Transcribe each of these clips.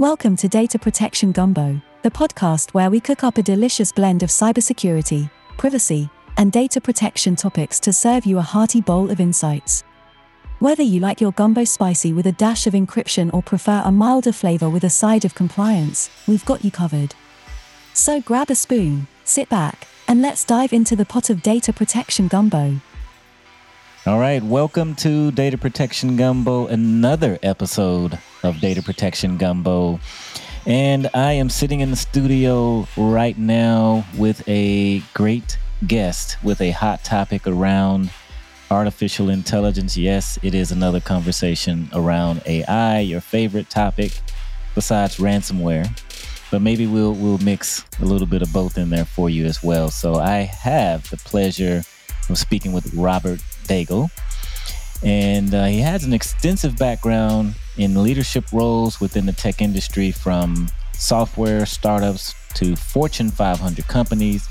Welcome to Data Protection Gumbo, the podcast where we cook up a delicious blend of cybersecurity, privacy, and data protection topics to serve you a hearty bowl of insights. Whether you like your gumbo spicy with a dash of encryption or prefer a milder flavor with a side of compliance, we've got you covered. So grab a spoon, sit back, and let's dive into the pot of data protection gumbo. All right, welcome to Data Protection Gumbo, another episode of Data Protection Gumbo. And I am sitting in the studio right now with a great guest with a hot topic around artificial intelligence. Yes, it is another conversation around AI, your favorite topic besides ransomware. But maybe we'll we'll mix a little bit of both in there for you as well. So I have the pleasure of speaking with Robert Daigle. And uh, he has an extensive background in leadership roles within the tech industry from software startups to Fortune 500 companies.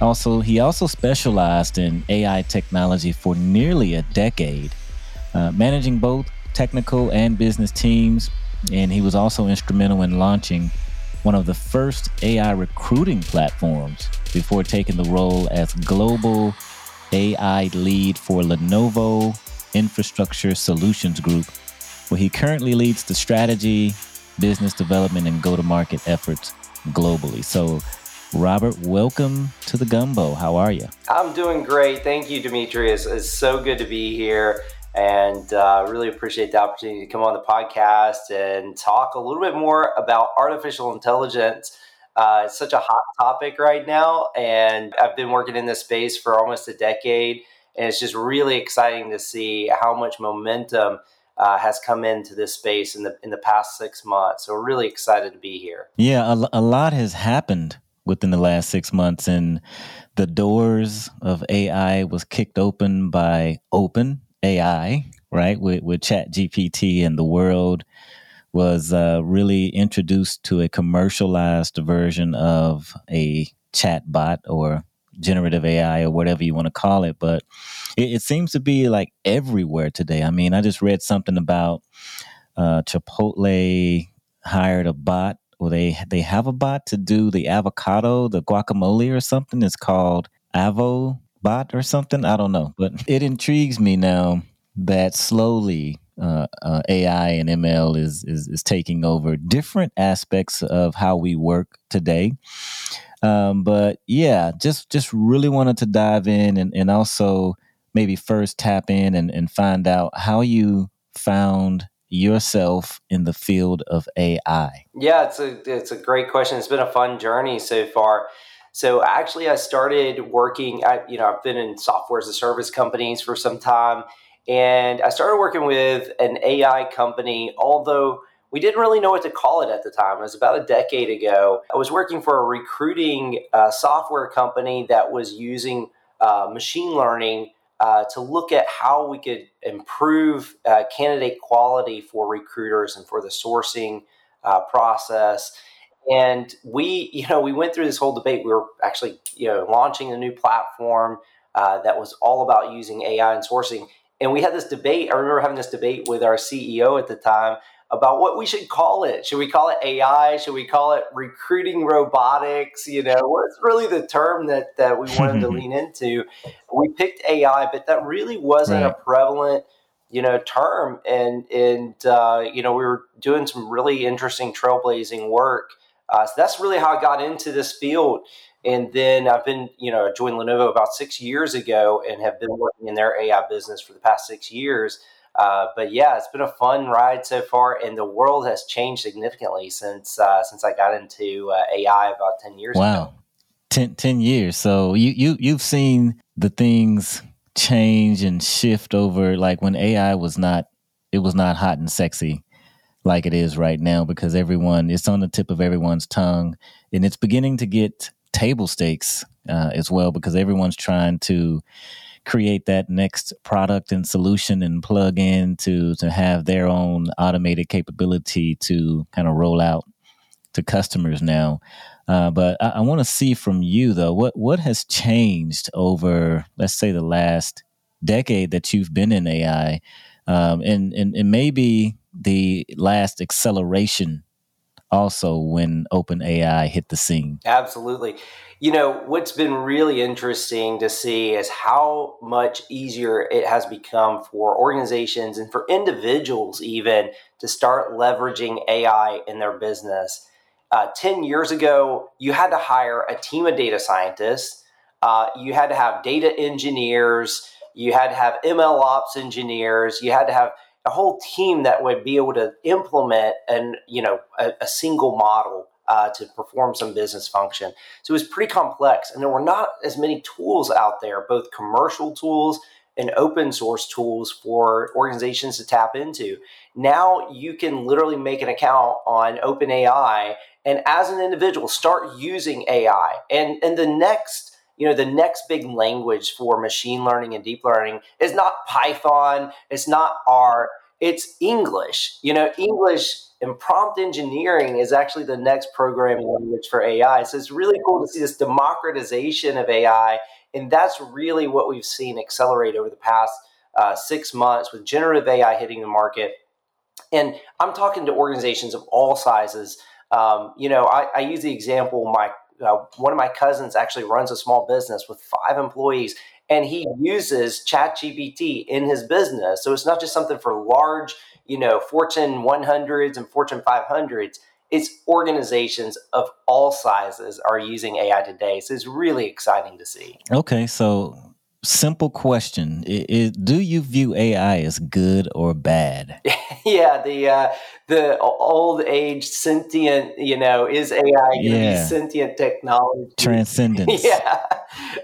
Also, he also specialized in AI technology for nearly a decade, uh, managing both technical and business teams. And he was also instrumental in launching one of the first AI recruiting platforms before taking the role as global AI lead for Lenovo Infrastructure Solutions Group, where he currently leads the strategy, business development, and go to market efforts globally. So, Robert, welcome to the Gumbo. How are you? I'm doing great. Thank you, Demetrius. It's so good to be here and uh, really appreciate the opportunity to come on the podcast and talk a little bit more about artificial intelligence uh, it's such a hot topic right now, and I've been working in this space for almost a decade, and it's just really exciting to see how much momentum uh, has come into this space in the in the past six months. So we're really excited to be here. Yeah, a, a lot has happened within the last six months, and the doors of AI was kicked open by Open AI, right, with with Chat GPT and the world was uh, really introduced to a commercialized version of a chat bot or generative AI or whatever you want to call it. But it, it, seems to be like everywhere today. I mean, I just read something about uh, Chipotle hired a bot, or they they have a bot to do the avocado, the guacamole, or something. It's called Avo Bot or something. I don't know, but it intrigues me now that slowly uh, uh, AI and ML is, is, is taking over different aspects of how we work today. Um, but yeah, just just really wanted to dive in and, and also maybe first tap in and, and find out how you found yourself in the field of AI. Yeah, it's a it's a great question. It's been a fun journey so far. So actually, I started working. I you know I've been in software as a service companies for some time and I started working with an AI company, although we didn't really know what to call it at the time. It was about a decade ago. I was working for a recruiting uh, software company that was using uh, machine learning uh, to look at how we could improve uh, candidate quality for recruiters and for the sourcing uh, process. And we, you know, we went through this whole debate. We were actually, you know, launching a new platform uh, that was all about using AI and sourcing and we had this debate. I remember having this debate with our CEO at the time about what we should call it. Should we call it AI? Should we call it recruiting robotics? You know, what's really the term that, that we wanted to lean into? We picked AI, but that really wasn't right. a prevalent, you know, term. And and uh, you know, we were doing some really interesting trailblazing work. Uh, so that's really how I got into this field. And then I've been, you know, I joined Lenovo about six years ago and have been working in their AI business for the past six years. Uh, but yeah, it's been a fun ride so far, and the world has changed significantly since uh, since I got into uh, AI about ten years wow. ago. 10, 10 years. So you you you've seen the things change and shift over like when AI was not it was not hot and sexy like it is right now because everyone it's on the tip of everyone's tongue and it's beginning to get table stakes uh, as well because everyone's trying to create that next product and solution and plug in to to have their own automated capability to kind of roll out to customers now. Uh, but I, I want to see from you though what what has changed over let's say the last decade that you've been in AI, um, and, and and maybe the last acceleration also when OpenAI hit the scene. Absolutely. You know, what's been really interesting to see is how much easier it has become for organizations and for individuals, even to start leveraging AI in their business. Uh, 10 years ago, you had to hire a team of data scientists, uh, you had to have data engineers, you had to have ML ops engineers, you had to have a whole team that would be able to implement and you know a, a single model uh, to perform some business function. So it was pretty complex, and there were not as many tools out there, both commercial tools and open source tools for organizations to tap into. Now you can literally make an account on OpenAI and as an individual start using AI. And and the next you know the next big language for machine learning and deep learning is not Python, it's not R, it's English. You know, English and prompt engineering is actually the next programming language for AI. So it's really cool to see this democratization of AI. And that's really what we've seen accelerate over the past uh, six months with generative AI hitting the market. And I'm talking to organizations of all sizes. Um, you know, I, I, use the example my uh, one of my cousins actually runs a small business with five employees, and he uses ChatGPT in his business. So it's not just something for large you know, Fortune 100s and Fortune 500s, it's organizations of all sizes are using AI today. So it's really exciting to see. Okay, so simple question: it, it, Do you view AI as good or bad? yeah, the uh, the old age sentient, you know, is AI going to yeah. be sentient technology? Transcendence. yeah.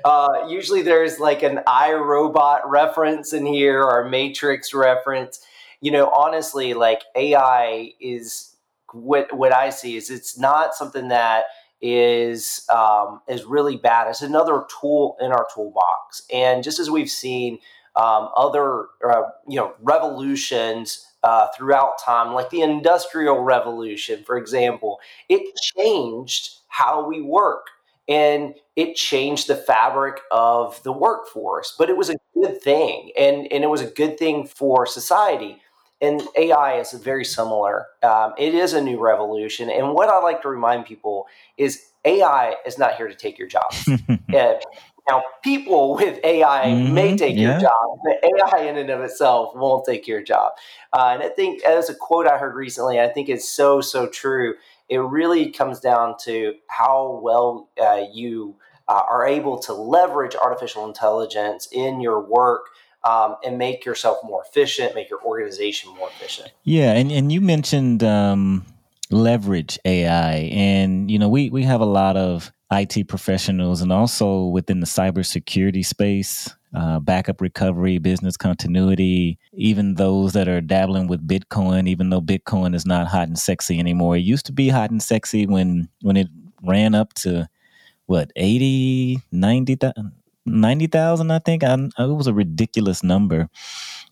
Uh, usually there's like an iRobot reference in here or Matrix reference you know, honestly, like AI is what what I see is it's not something that is um, is really bad. It's another tool in our toolbox, and just as we've seen um, other uh, you know revolutions uh, throughout time, like the Industrial Revolution, for example, it changed how we work and it changed the fabric of the workforce. But it was a good thing, and and it was a good thing for society and AI is very similar. Um, it is a new revolution. And what I like to remind people is AI is not here to take your job. uh, now, people with AI mm-hmm, may take yeah. your job, but AI in and of itself won't take your job. Uh, and I think, as a quote I heard recently, I think it's so, so true. It really comes down to how well uh, you uh, are able to leverage artificial intelligence in your work um, and make yourself more efficient, make your organization more efficient. Yeah, and and you mentioned um, leverage AI, and you know we we have a lot of IT professionals, and also within the cybersecurity space. Uh, backup recovery, business continuity, even those that are dabbling with Bitcoin, even though Bitcoin is not hot and sexy anymore. It used to be hot and sexy when when it ran up to what 80 90 ninety thousand, I think. I, it was a ridiculous number,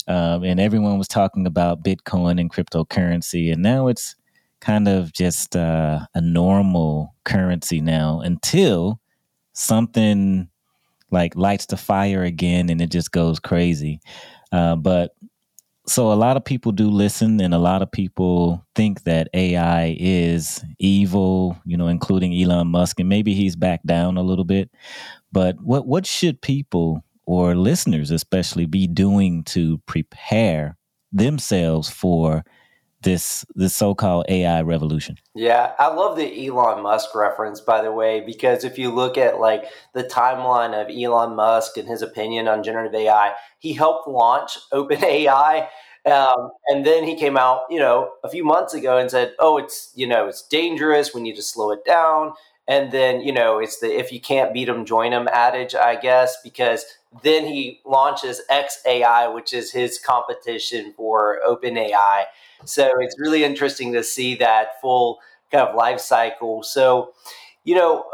um, and everyone was talking about Bitcoin and cryptocurrency, and now it's kind of just uh, a normal currency now until something like lights the fire again, and it just goes crazy. Uh, but so a lot of people do listen and a lot of people think that AI is evil, you know, including Elon Musk and maybe he's backed down a little bit. But what what should people or listeners especially be doing to prepare themselves for this this so-called AI revolution. Yeah, I love the Elon Musk reference by the way because if you look at like the timeline of Elon Musk and his opinion on generative AI, he helped launch OpenAI um, and then he came out, you know, a few months ago and said, "Oh, it's you know, it's dangerous. We need to slow it down." And then, you know, it's the if you can't beat them, join them adage, I guess, because then he launches XAI, which is his competition for OpenAI. So it's really interesting to see that full kind of life cycle. So, you know,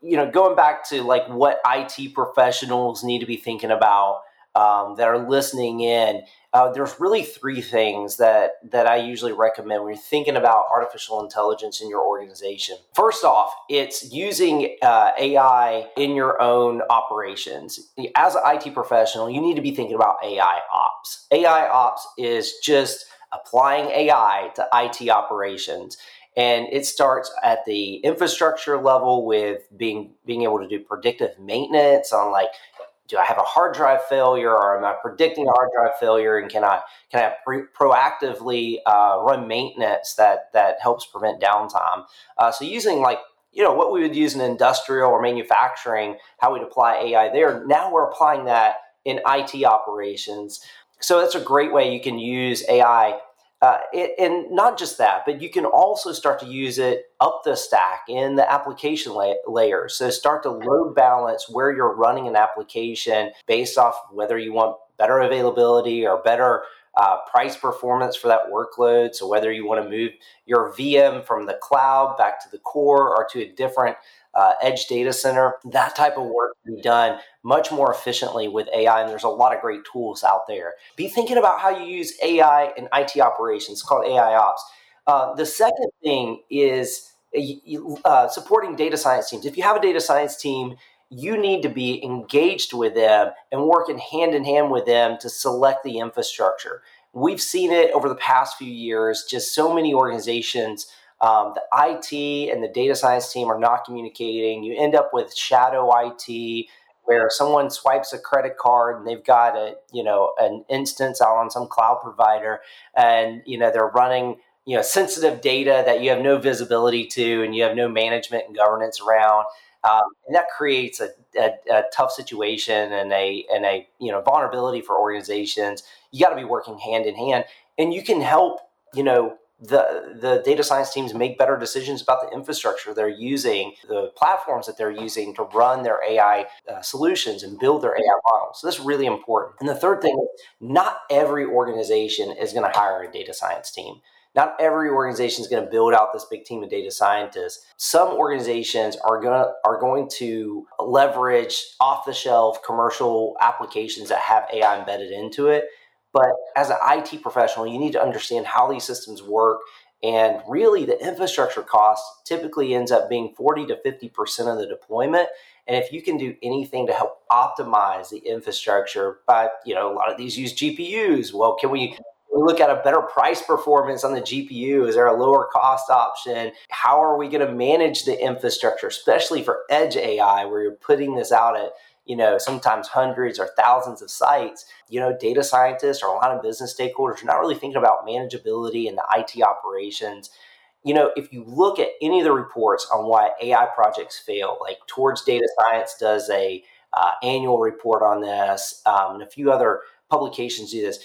you know, going back to like what IT professionals need to be thinking about um, that are listening in, uh, there's really three things that that I usually recommend when you're thinking about artificial intelligence in your organization. First off, it's using uh, AI in your own operations. As an IT professional, you need to be thinking about AI ops. AI ops is just applying AI to IT operations. and it starts at the infrastructure level with being being able to do predictive maintenance on like do I have a hard drive failure or am I predicting a hard drive failure and can I can I pre- proactively uh, run maintenance that that helps prevent downtime? Uh, so using like you know what we would use in industrial or manufacturing, how we'd apply AI there. Now we're applying that in IT operations. So that's a great way you can use AI uh, and not just that, but you can also start to use it up the stack in the application la- layer. So start to load balance where you're running an application based off whether you want better availability or better uh, price performance for that workload. So whether you want to move your VM from the cloud back to the core or to a different uh, edge data center. That type of work can be done much more efficiently with AI, and there's a lot of great tools out there. Be thinking about how you use AI in IT operations, called AI Ops. Uh, the second thing is uh, supporting data science teams. If you have a data science team, you need to be engaged with them and working hand in hand with them to select the infrastructure. We've seen it over the past few years, just so many organizations um, the IT and the data science team are not communicating. You end up with shadow IT where someone swipes a credit card and they've got a you know an instance out on some cloud provider and you know they're running you know sensitive data that you have no visibility to and you have no management and governance around um, and that creates a, a, a, tough situation and a and a you know vulnerability for organizations you got to be working hand in hand and you can help you know the the data science teams make better decisions about the infrastructure they're using, the platforms that they're using to run their AI uh, solutions and build their AI models. So that's really important. And the third thing not every organization is going to hire a data science team. Not every organization is going to build out this big team of data scientists. Some organizations are going to are going to leverage off the shelf commercial applications that have AI embedded into it but as an IT professional, you need to understand how these systems work. And really, the infrastructure cost typically ends up being 40 to 50% of the deployment. And if you can do anything to help optimize the infrastructure, but you know, a lot of these use GPUs. Well, can we we look at a better price performance on the GPU? Is there a lower cost option? How are we going to manage the infrastructure, especially for edge AI, where you're putting this out at you know, sometimes hundreds or thousands of sites, you know, data scientists or a lot of business stakeholders are not really thinking about manageability and the IT operations. You know, if you look at any of the reports on why AI projects fail, like Towards Data Science does a uh, annual report on this, um, and a few other publications do this.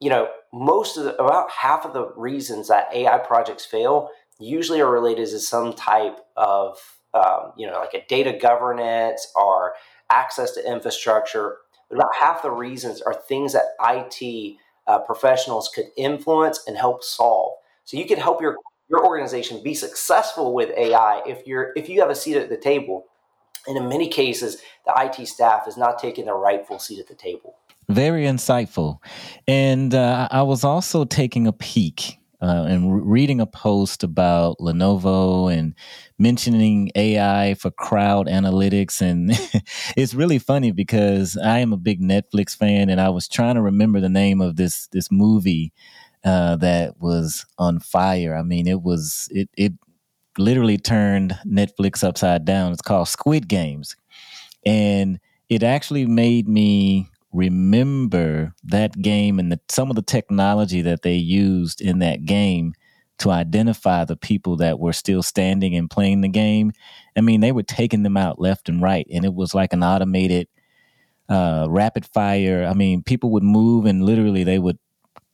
You know, most of the, about half of the reasons that AI projects fail usually are related to some type of, um, you know, like a data governance or access to infrastructure. But about half the reasons are things that IT uh, professionals could influence and help solve. So you could help your your organization be successful with AI if you're if you have a seat at the table. And in many cases, the IT staff is not taking the rightful seat at the table. Very insightful. And uh, I was also taking a peek uh, and re- reading a post about Lenovo and mentioning AI for crowd analytics. And it's really funny because I am a big Netflix fan and I was trying to remember the name of this, this movie uh, that was on fire. I mean, it was, it, it literally turned Netflix upside down. It's called Squid Games. And it actually made me remember that game and the, some of the technology that they used in that game to identify the people that were still standing and playing the game. I mean, they were taking them out left and right, and it was like an automated uh, rapid fire. I mean, people would move and literally they would,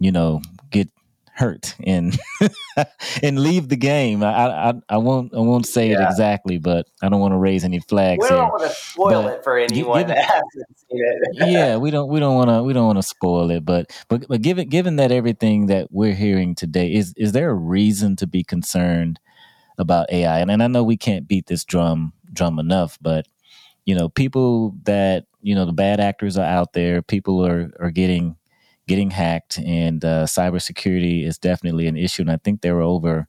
you know, get hurt and and leave the game. I, I I won't I won't say yeah. it exactly, but I don't want to raise any flags. We don't here. want to spoil but it for anyone that hasn't seen it. yeah, we don't we don't want to we don't want to spoil it, but but but given given that everything that we're hearing today is is there a reason to be concerned about AI? And, and I know we can't beat this drum drum enough, but you know, people that you know the bad actors are out there. People are are getting getting hacked, and uh, cybersecurity is definitely an issue. And I think there were over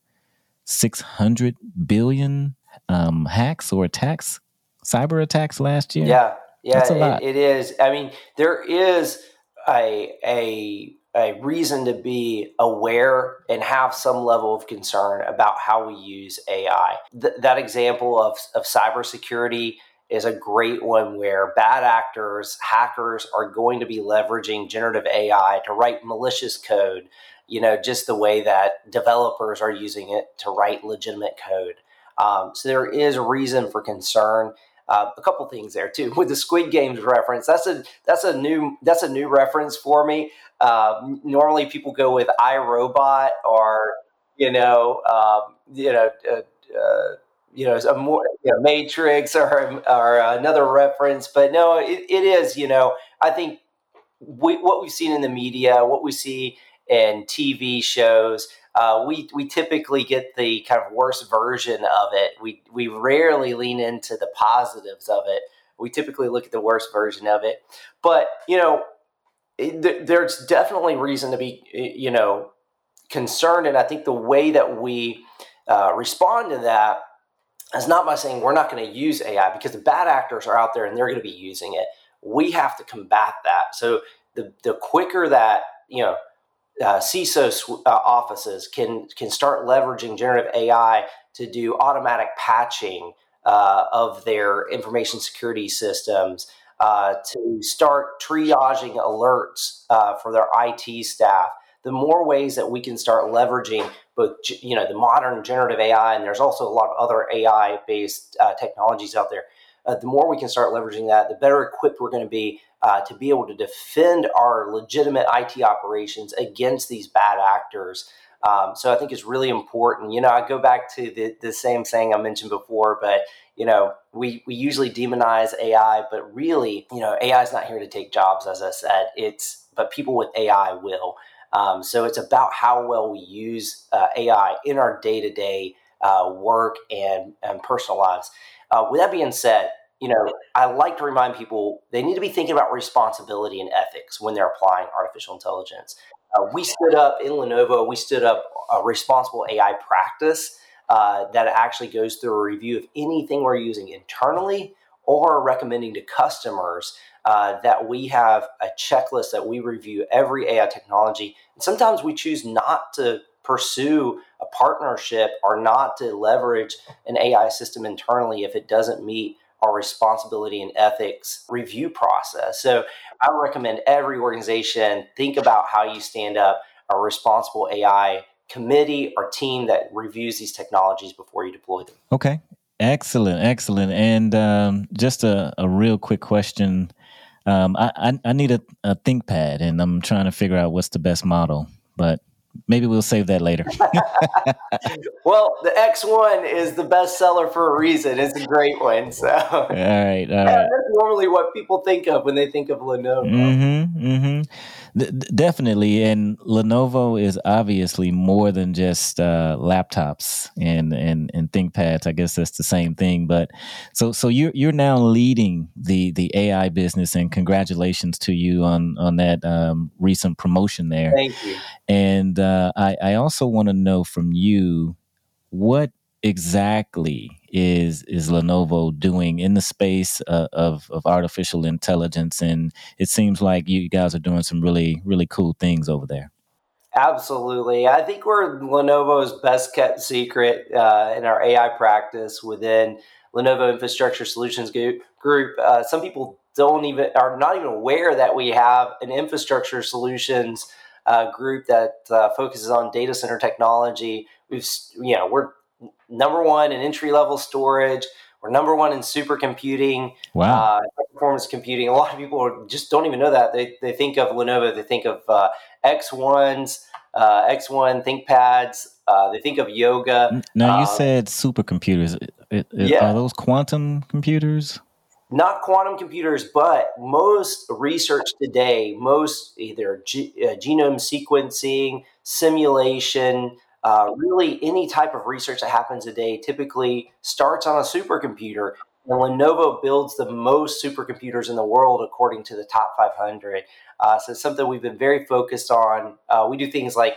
600 billion um, hacks or attacks, cyber attacks last year. Yeah, yeah, it, it is. I mean, there is a a a reason to be aware and have some level of concern about how we use AI. Th- that example of, of cybersecurity is a great one where bad actors, hackers are going to be leveraging generative AI to write malicious code, you know, just the way that developers are using it to write legitimate code. Um, so there is a reason for concern. Uh, a couple things there too with the Squid Games reference. That's a that's a new that's a new reference for me. Uh, normally, people go with iRobot or you know um, you know uh, uh you know a more you know, Matrix or or another reference, but no, it, it is you know I think we, what we've seen in the media, what we see in TV shows uh, we we typically get the kind of worst version of it. We we rarely lean into the positives of it. We typically look at the worst version of it. But you know, it, there's definitely reason to be you know concerned, and I think the way that we uh, respond to that is not by saying we're not going to use AI because the bad actors are out there and they're going to be using it. We have to combat that. So the the quicker that you know uh, CISO uh, offices can can start leveraging generative AI to do automatic patching uh, of their information security systems, uh, to start triaging alerts uh, for their IT staff. The more ways that we can start leveraging both, you know, the modern generative AI, and there's also a lot of other AI based uh, technologies out there. the more we can start leveraging that, the better equipped we're going to be uh, to be able to defend our legitimate IT operations against these bad actors. Um, so I think it's really important. You know, I go back to the, the same saying I mentioned before, but you know, we, we usually demonize AI, but really, you know, AI is not here to take jobs, as I said. It's but people with AI will. Um, so it's about how well we use uh, AI in our day to day work and, and personal lives. Uh, with that being said, you know, I like to remind people they need to be thinking about responsibility and ethics when they're applying artificial intelligence. Uh, we stood up in Lenovo, we stood up a responsible AI practice uh, that actually goes through a review of anything we're using internally or recommending to customers uh, that we have a checklist that we review every AI technology. And sometimes we choose not to pursue a partnership or not to leverage an AI system internally if it doesn't meet our responsibility and ethics review process. So I recommend every organization think about how you stand up a responsible AI committee or team that reviews these technologies before you deploy them. Okay. Excellent, excellent. And um, just a, a real quick question. Um, I, I, I need a, a ThinkPad and I'm trying to figure out what's the best model. But maybe we'll save that later. well, the X1 is the best seller for a reason. It's a great one. So, all right, all right. That's normally what people think of when they think of Lenovo. Mm-hmm, mm-hmm. D- definitely, and Lenovo is obviously more than just uh, laptops and and and ThinkPads. I guess that's the same thing. But so so you're you're now leading the the AI business, and congratulations to you on on that um, recent promotion there. Thank you. And uh, I I also want to know from you what exactly is is Lenovo doing in the space uh, of of artificial intelligence? And it seems like you guys are doing some really really cool things over there. Absolutely, I think we're Lenovo's best kept secret uh, in our AI practice within Lenovo Infrastructure Solutions Group. Uh, some people don't even are not even aware that we have an infrastructure solutions uh, group that uh, focuses on data center technology. We've you know we're number one in entry level storage. We're number one in supercomputing, wow. uh, performance computing. A lot of people just don't even know that. They, they think of Lenovo, they think of uh, X1s, uh, X1 ThinkPads, uh, they think of Yoga. Now, you um, said supercomputers. It, it, yeah. Are those quantum computers? Not quantum computers, but most research today, most either ge- uh, genome sequencing, simulation, uh, really any type of research that happens today typically starts on a supercomputer. And Lenovo builds the most supercomputers in the world according to the top 500. Uh, so it's something we've been very focused on. Uh, we do things like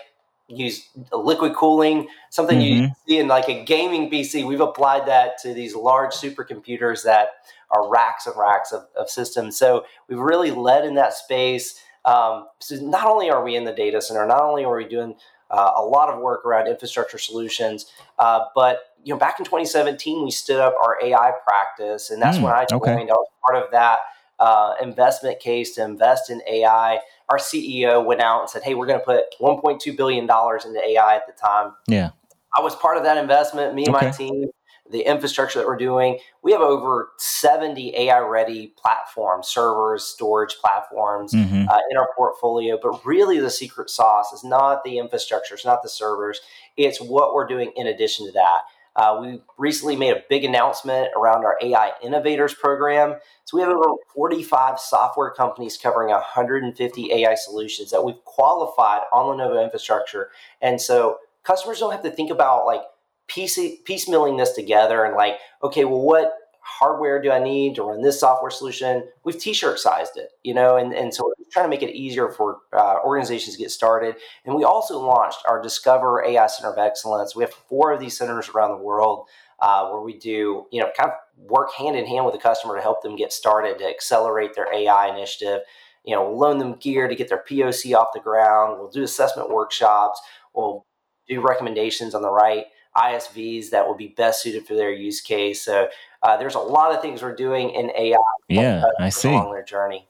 use liquid cooling, something mm-hmm. you see in like a gaming PC. We've applied that to these large supercomputers that are racks and racks of, of systems. So we've really led in that space. Um, so not only are we in the data center, not only are we doing uh, a lot of work around infrastructure solutions, uh, but you know, back in 2017, we stood up our AI practice, and that's mm, when I joined. Okay. I was part of that uh, investment case to invest in AI. Our CEO went out and said, "Hey, we're going to put 1.2 billion dollars into AI at the time." Yeah, I was part of that investment. Me and okay. my team the infrastructure that we're doing. We have over 70 AI ready platforms, servers, storage platforms mm-hmm. uh, in our portfolio. But really, the secret sauce is not the infrastructure, it's not the servers, it's what we're doing in addition to that. Uh, we recently made a big announcement around our AI Innovators program. So we have over 45 software companies covering 150 AI solutions that we've qualified on Lenovo infrastructure. And so customers don't have to think about like piece piecemealing this together and like, okay, well, what hardware do I need to run this software solution? We've t-shirt sized it, you know, and, and so we're trying to make it easier for uh, organizations to get started. And we also launched our Discover AI Center of Excellence. We have four of these centers around the world uh, where we do, you know, kind of work hand in hand with the customer to help them get started to accelerate their AI initiative. You know, loan them gear to get their POC off the ground. We'll do assessment workshops. We'll do recommendations on the right ISVs that will be best suited for their use case. So uh, there's a lot of things we're doing in AI. Yeah, I see. Along their journey.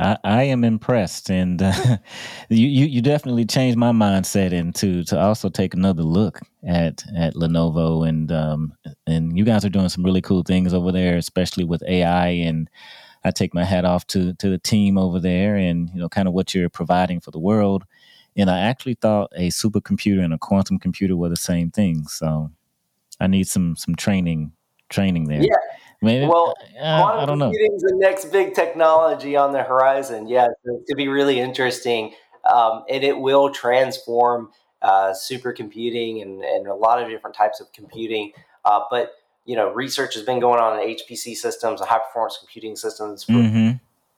I, I am impressed, and uh, you, you, you definitely changed my mindset into to also take another look at at Lenovo, and um, and you guys are doing some really cool things over there, especially with AI. And I take my hat off to to the team over there, and you know, kind of what you're providing for the world and I actually thought a supercomputer and a quantum computer were the same thing. So I need some some training training there. Yeah. Maybe, well, uh, quantum I don't know. computing is the next big technology on the horizon. Yeah, so to be really interesting, um, and it will transform uh, supercomputing and, and a lot of different types of computing. Uh, but you know, research has been going on in HPC systems, high performance computing systems for, mm-hmm.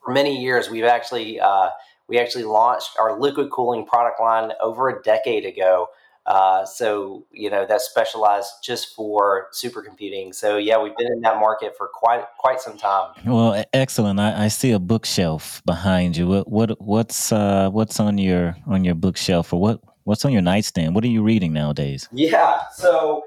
for many years. We've actually uh, we actually launched our liquid cooling product line over a decade ago. Uh, so you know that's specialized just for supercomputing. So yeah, we've been in that market for quite quite some time. Well, excellent. I, I see a bookshelf behind you. What, what what's uh, what's on your on your bookshelf, or what what's on your nightstand? What are you reading nowadays? Yeah, so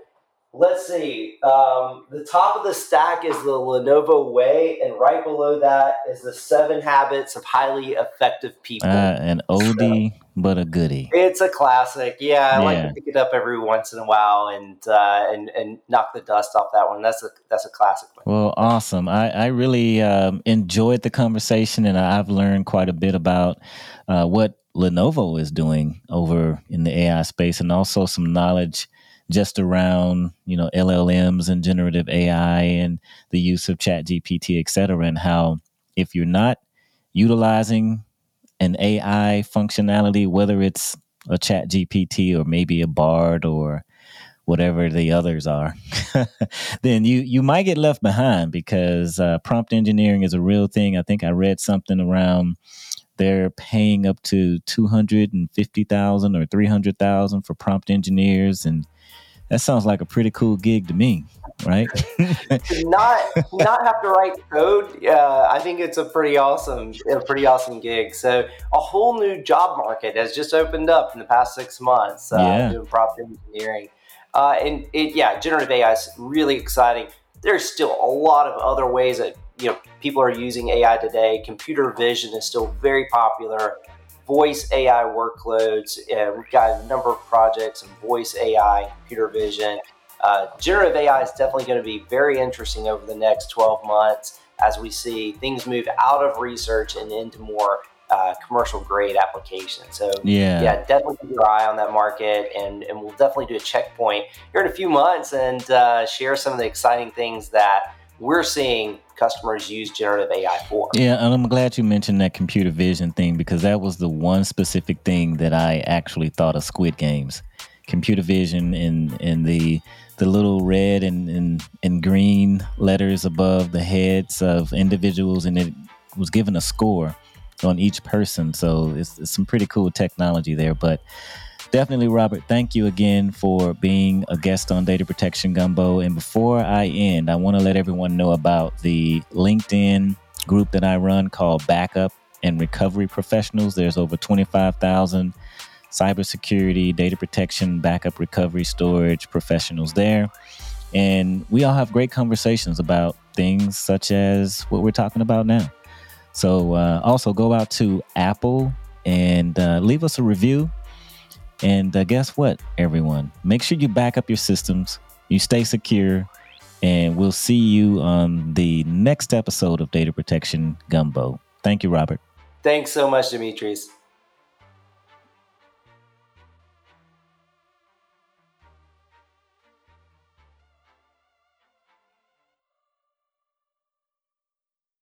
let's see. Um, the top of the stack is the Lenovo Way, and right below that is the Seven Habits of Highly Effective People. Uh, an oldie, so, but a goodie. It's a classic. Yeah, I yeah. like to pick it up every once in a while and uh, and and knock the dust off that one. That's a that's a classic one. Well, awesome. I I really um, enjoyed the conversation, and I've learned quite a bit about uh, what Lenovo is doing over in the AI space, and also some knowledge just around you know LLMs and generative AI and the use of Chat GPT, et cetera, and how if you're not utilizing an AI functionality, whether it's a Chat GPT or maybe a Bard or whatever the others are, then you you might get left behind because uh, prompt engineering is a real thing. I think I read something around they're paying up to two hundred and fifty thousand or three hundred thousand for prompt engineers and that sounds like a pretty cool gig to me, right? not not have to write code. Uh, I think it's a pretty awesome, a pretty awesome gig. So a whole new job market has just opened up in the past six months. Uh, yeah. doing prompt engineering, uh, and it, yeah, generative AI is really exciting. There's still a lot of other ways that you know people are using AI today. Computer vision is still very popular voice AI workloads. And we've got a number of projects in voice AI, computer vision. Uh, generative AI is definitely going to be very interesting over the next 12 months as we see things move out of research and into more uh, commercial grade applications. So yeah, yeah, definitely keep your eye on that market, and and we'll definitely do a checkpoint here in a few months and uh, share some of the exciting things that we're seeing customers use generative AI for. Yeah, and I'm glad you mentioned that computer vision thing because that was the one specific thing that I actually thought of Squid Games. Computer vision and and the the little red and, and, and green letters above the heads of individuals and it was given a score on each person. So it's, it's some pretty cool technology there. But definitely, Robert, thank you again for being a guest on Data Protection Gumbo. And before I end, I want to let everyone know about the LinkedIn group that I run called Backup and recovery professionals. There's over 25,000 cybersecurity, data protection, backup recovery, storage professionals there. And we all have great conversations about things such as what we're talking about now. So uh, also go out to Apple and uh, leave us a review. And uh, guess what, everyone? Make sure you back up your systems, you stay secure, and we'll see you on the next episode of Data Protection Gumbo. Thank you, Robert. Thanks so much, Demetrius.